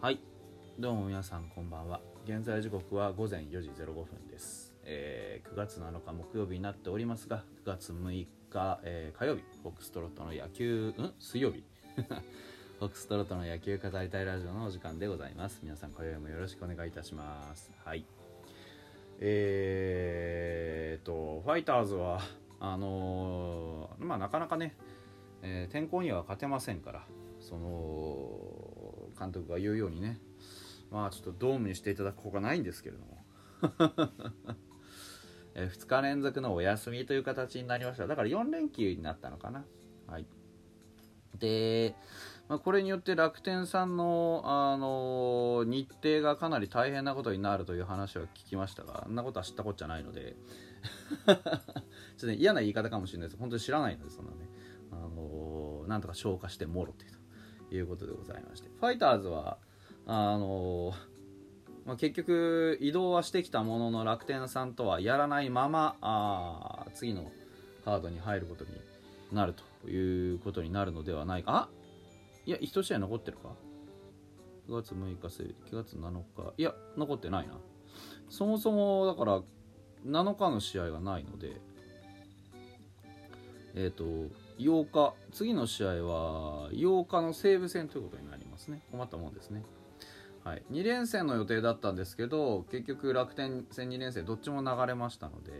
はい。どうも皆さんこんばんは。現在時刻は午前4時05分です、えー9月7日木曜日になっておりますが9月6日、えー火曜日フォックストロットの野球ん？水曜日。フォックストロットの野球語りたいラジオのお時間でございます。皆さん今宵もよろしくお願いいたします。はい。えー、とファイターズはあのーまあなかなかね、えー天候には勝てませんからその監督が言うようにね。まあちょっとドームにしていただくほかないんですけれども、え2日連続のお休みという形になりました。だから4連休になったのかな。はい。で、まあ、これによって楽天さんの、あの日程がかなり大変なことになるという話は聞きましたがそんなことは知ったこっちゃないので。ちょっと、ね、嫌な言い方かもしれないです。本当に知らないのでそんなね、あのなんとか消化してもろってということでございまして。ファイターズはあのまあ、結局移動はしてきたものの楽天さんとはやらないままあ次のカードに入ることになるということになるのではないか。あいや1試合残ってるか？9月6日水曜日。9月7日いや残ってないな。そもそもだから7日の試合がないのでえっ、と8日。次の試合は8日の西武戦ということになりますね。困ったもんですね。はい、2連戦の予定だったんですけど結局楽天戦2連戦どっちも流れましたので。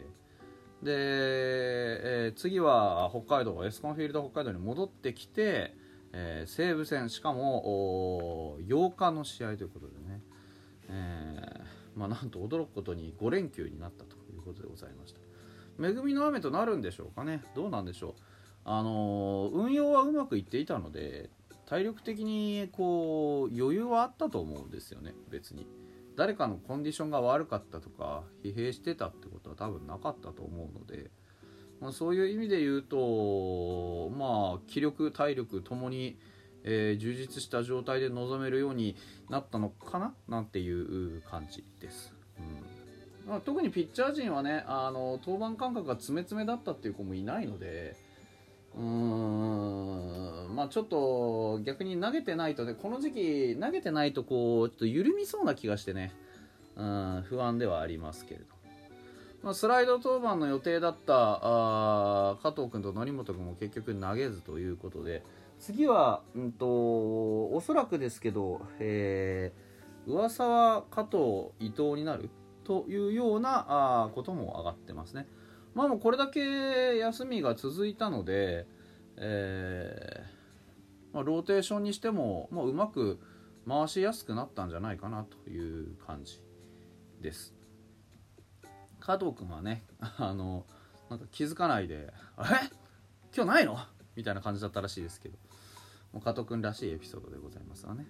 で、えー次は北海道エスコンフィールド北海道に戻ってきて、えー西武戦しかも8日の試合ということでね、えーまあ、なんと驚くことに5連休になったということでございました。恵みの雨となるんでしょうかね。どうなんでしょう。あの運用はうまくいっていたので体力的にこう余裕はあったと思うんですよね別に。誰かのコンディションが悪かったとか疲弊してたってことは多分なかったと思うので、まあ、そういう意味で言うとまあ気力体力ともに、えー充実した状態で臨めるようになったのかななんていう感じです、うん。まあ、特にピッチャー陣はねあの登板間隔が詰め詰めだったっていう子もいないのでうーん。まあちょっと逆に投げてないとねこの時期投げてないとこうちょっと緩みそうな気がしてね。うん。不安ではありますけれど、まあ、スライド登板の予定だったあ加藤君と則本君も結局投げずということで次は、うん、とおそらくですけど、えー、噂は加藤伊藤になるというようなあことも上がってますね。まあもうこれだけ休みが続いたので、えーまあ、ローテーションにしても、まあ、うまく回しやすくなったんじゃないかなという感じです。加藤君はね あのなんか気づかないで「え？今日ないの?」みたいな感じだったらしいですけどもう加藤君らしいエピソードでございますわね。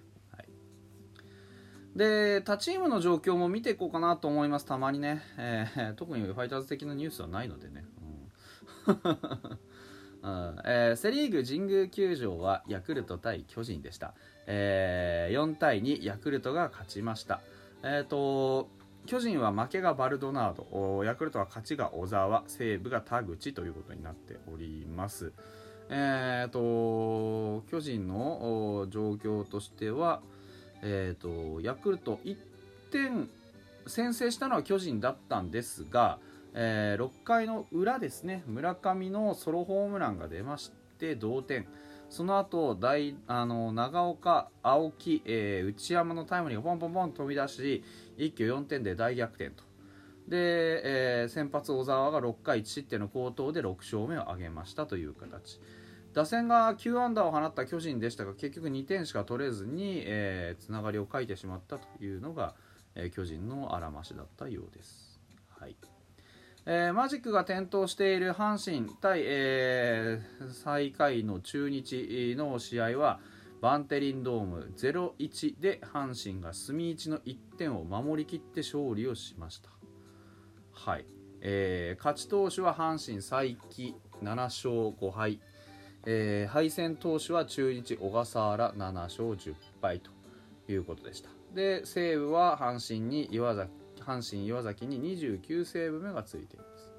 で他チームの状況も見ていこうかなと思いますたまにね、えー 特にファイターズ的なニュースはないのでね、うん。うん。えーセ・リーグ神宮球場はヤクルト対巨人でした、えー4対2ヤクルトが勝ちました。えっ、と巨人は負けがバルドナード。ヤクルトは勝ちが小沢。西武が田口ということになっております。えー、と巨人の状況としてはえー、とヤクルト1点先制したのは巨人だったんですが、えー6回の裏ですね村上のソロホームランが出まして同点。その後大あの長岡、青木、えー内山のタイムリーがポンポンポン飛び出し一挙4点で大逆転と。で、えー先発小沢が6回1失点の好投で6勝目を挙げましたという形。打線が9安打を放った巨人でしたが結局2点しか取れずに、えーつながりを欠いてしまったというのが、えー巨人のあらましだったようです。はいえーマジックが点灯している阪神対、えー最下位の中日の試合はバンテリンドーム0-1で阪神が隅1の1点を守りきって勝利をしました。はいえー勝ち投手は阪神才木7勝5敗えー敗戦投手は中日小笠原7勝10敗ということでした。で西武は阪神に岩崎阪神岩崎に29セーブ目がついています。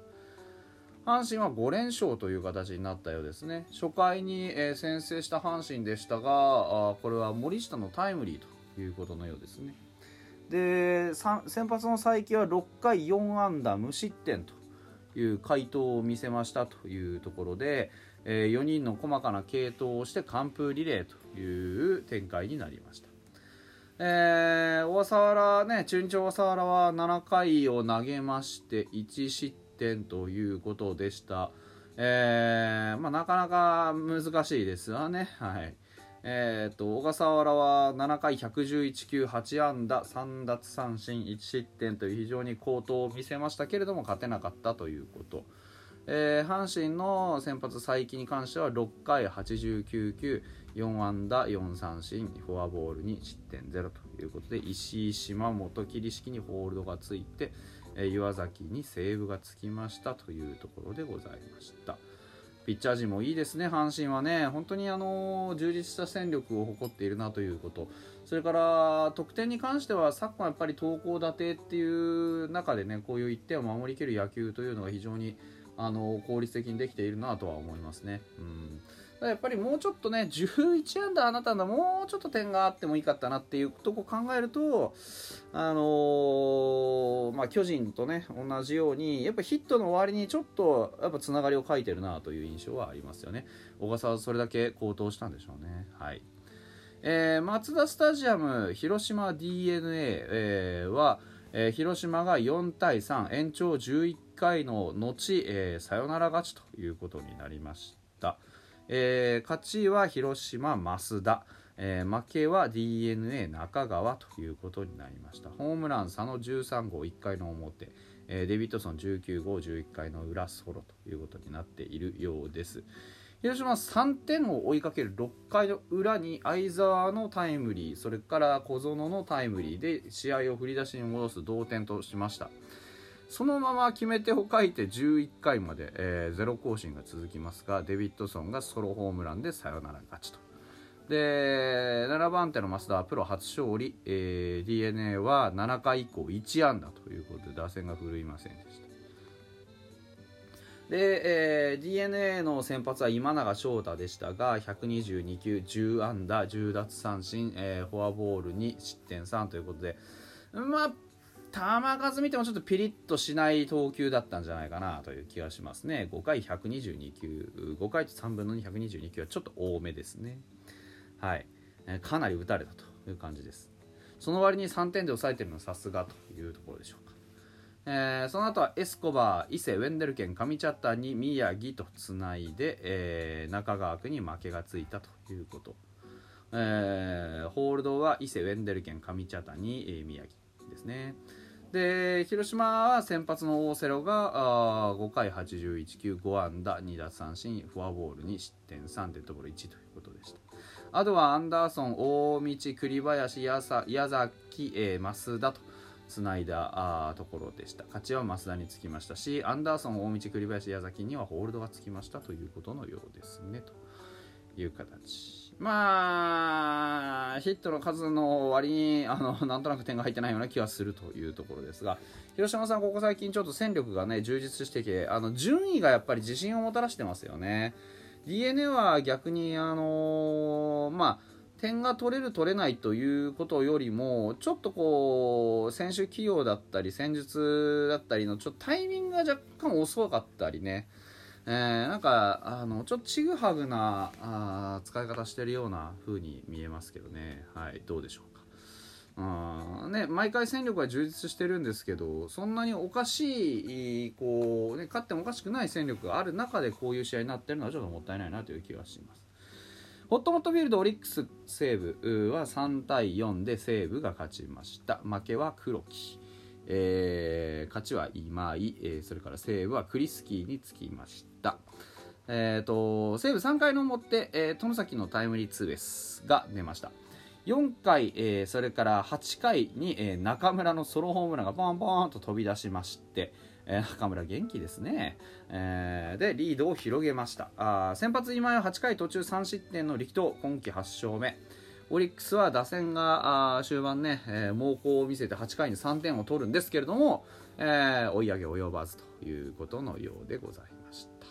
阪神は5連勝という形になったようですね。初回に、えー先制した阪神でしたがあこれは森下のタイムリーということのようですね。で先発の才木は6回4安打無失点という回答を見せましたというところで、え、4人の細かな継投をして完封リレーという展開になりました。えー、小笠原ね、中日小笠原は7回を投げまして1失点ということでした。えー、まあ、なかなか難しいですわね。はい。えー、と小笠原は7回111球8安打3奪三振1失点という非常に好投を見せましたけれども勝てなかったということ、えー、阪神の先発佐伯に関しては6回89球4安打4三振フォアボールに失点0ということで石井島本桐敷にホールドがついて、えー、岩崎にセーブがつきましたというところでございました。ピッチャー陣もいいですね、阪神はね、本当にあの充実した戦力を誇っているなということ、それから得点に関しては、昨今やっぱり投高打てっていう中でね、こういう1点を守りきる野球というのが非常にあの効率的にできているなとは思いますね。うんやっぱりもうちょっとね、11安打あなただ、もうちょっと点があってもいいかったなっていうとこ考えると、あのー、まあ、巨人とね、同じように、やっぱヒットの終わりにちょっと、やっぱつながりを書いてるなという印象はありますよね。小笠はそれだけ高騰したんでしょうね。はい。えー、松田スタジアム、広島 d n a、えー、は、えー、広島が4対3、延長11回の後、えー、サヨナラ勝ちということになりました。えー、勝ちは広島増田、えー、負けは d n a 中川ということになりました。ホームラン差の13号1回の表、えー、デビッドソン19号11回の裏ソロということになっているようです。広島3点を追いかける6回の裏に相澤のタイムリーそれから小園のタイムリーで試合を振り出しに戻す同点としました。そのまま決め手を書いて11回まで、えー、ゼロ更新が続きますがデビッドソンがソロホームランでサヨナラ勝ちと。で7番手の増田はプロ初勝利、えー、d n a は7回以降1安打ということで打線が振るいませんでした。で、えー、d n a の先発は今永翔太でしたが122球10安打10奪三振、えー、フォアボールに失点3ということでまあ球数見てもちょっとピリッとしない投球だったんじゃないかなという気がしますね。5回122球、5回と3分の222球はちょっと多めですね。はい。かなり打たれたという感じです。その割に3点で抑えてるのはさすがというところでしょうか。えー、その後はエスコバー、伊勢、ウェンデルケン、上チャターに宮城とつないで、えー、中川区に負けがついたということ。えー、ホールドは伊勢、ウェンデルケン、上チャッターに、えー、宮城ですね。で広島は先発の大瀬良があ5回81球5安打2奪三振フォアボールに失点3デッドボール1ということでした。あとはアンダーソン大道栗林矢矢崎、えー、増田とつないだあところでした。勝ちは増田につきましたしアンダーソン大道栗林矢崎にはホールドがつきましたということのようですねという形。まあ、ヒットの数の割にあのなんとなく点が入ってないような気はするというところですが広島さん、ここ最近ちょっと戦力が、ね、充実してきてあの順位がやっぱり自信をもたらしてますよね。d n a は逆に、あのー、まあ点が取れる取れないということよりもちょっとこう選手起用だったり戦術だったりのちょっとタイミングが若干遅かったりねえー、なんかあのちょっとちぐはぐなあ使い方してるような風に見えますけどね。はいどうでしょうか。あね、毎回戦力は充実してるんですけどそんなにおかしいこう、ね、勝ってもおかしくない戦力がある中でこういう試合になってるのはちょっともったいないなという気がします。ホットモットフィールドオリックス西武は3対4で西武が勝ちました。負けは黒木。えー、勝ちは今井、えー、それから西武はクリスキーにつきました。えーと、西武3回の表、えー、外崎のタイムリーツーベースが出ました。4回、えー、それから8回に、えー、中村のソロホームランがボンボンと飛び出しまして、えー、中村元気ですね、えー、でリードを広げましたあ先発今井は8回途中3失点の力投今季8勝目オリックスは打線が終盤ね、えー、猛攻を見せて8回に3点を取るんですけれども、えー、追い上げ及ばずということのようでございました。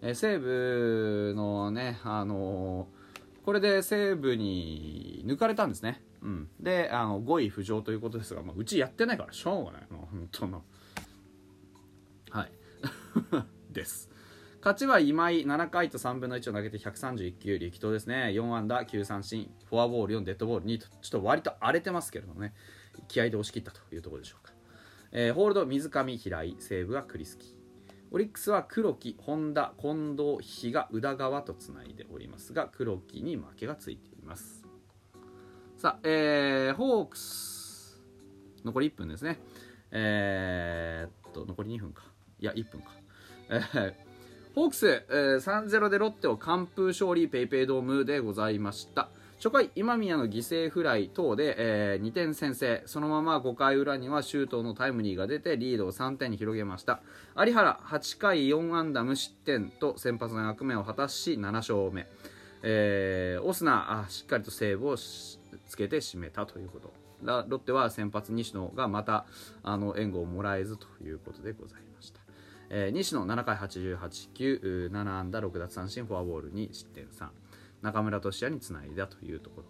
えー、西武のね、あのー、これで西武に抜かれたんですね。うん、であの5位浮上ということですが、まあ、うちやってないからしょうがない。もう本当の。はい。です。勝ちは今井7回と3分の1を投げて131球力投ですね。4安打9三振フォアボール4デッドボール2とちょっと割と荒れてますけれどもね。気合で押し切ったというところでしょうか、えーホールド水上平井西武はクリスキー。オリックスは黒木本田近藤比嘉宇田川とつないでおりますが黒木に負けがついています。さあ、えーホークス残り1分ですね。えーっと残り2分か。いや1分か。えーホークス、えー3-0でロッテを完封勝利ペイペイドームでございました。初回今宮の犠牲フライ等で、え2点先制。そのまま5回裏には周東のタイムリーが出てリードを3点に広げました。有原8回4安打無失点と先発の役目を果たし7勝目、えーオスナあしっかりとセーブをつけて締めたということ。ロッテは先発西野がまたあの援護をもらえずということでございましたえー西野7回88球7安打6奪三振フォアボールに失点3中村俊也につないだというところ。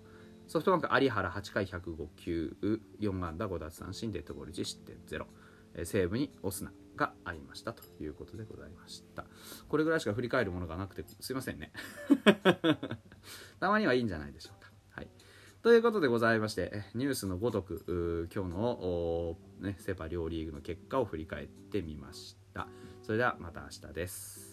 ソフトバンク有原8回105球4安打5奪三振デッドボール1失点0、えー西武にオスナがありましたということでございました。これぐらいしか振り返るものがなくてすいませんね。たまにはいいんじゃないでしょうか。はい。ということでございましてニュースのごとく今日の、ね、セ・パ両リーグの結果を振り返ってみました。それではまた明日です。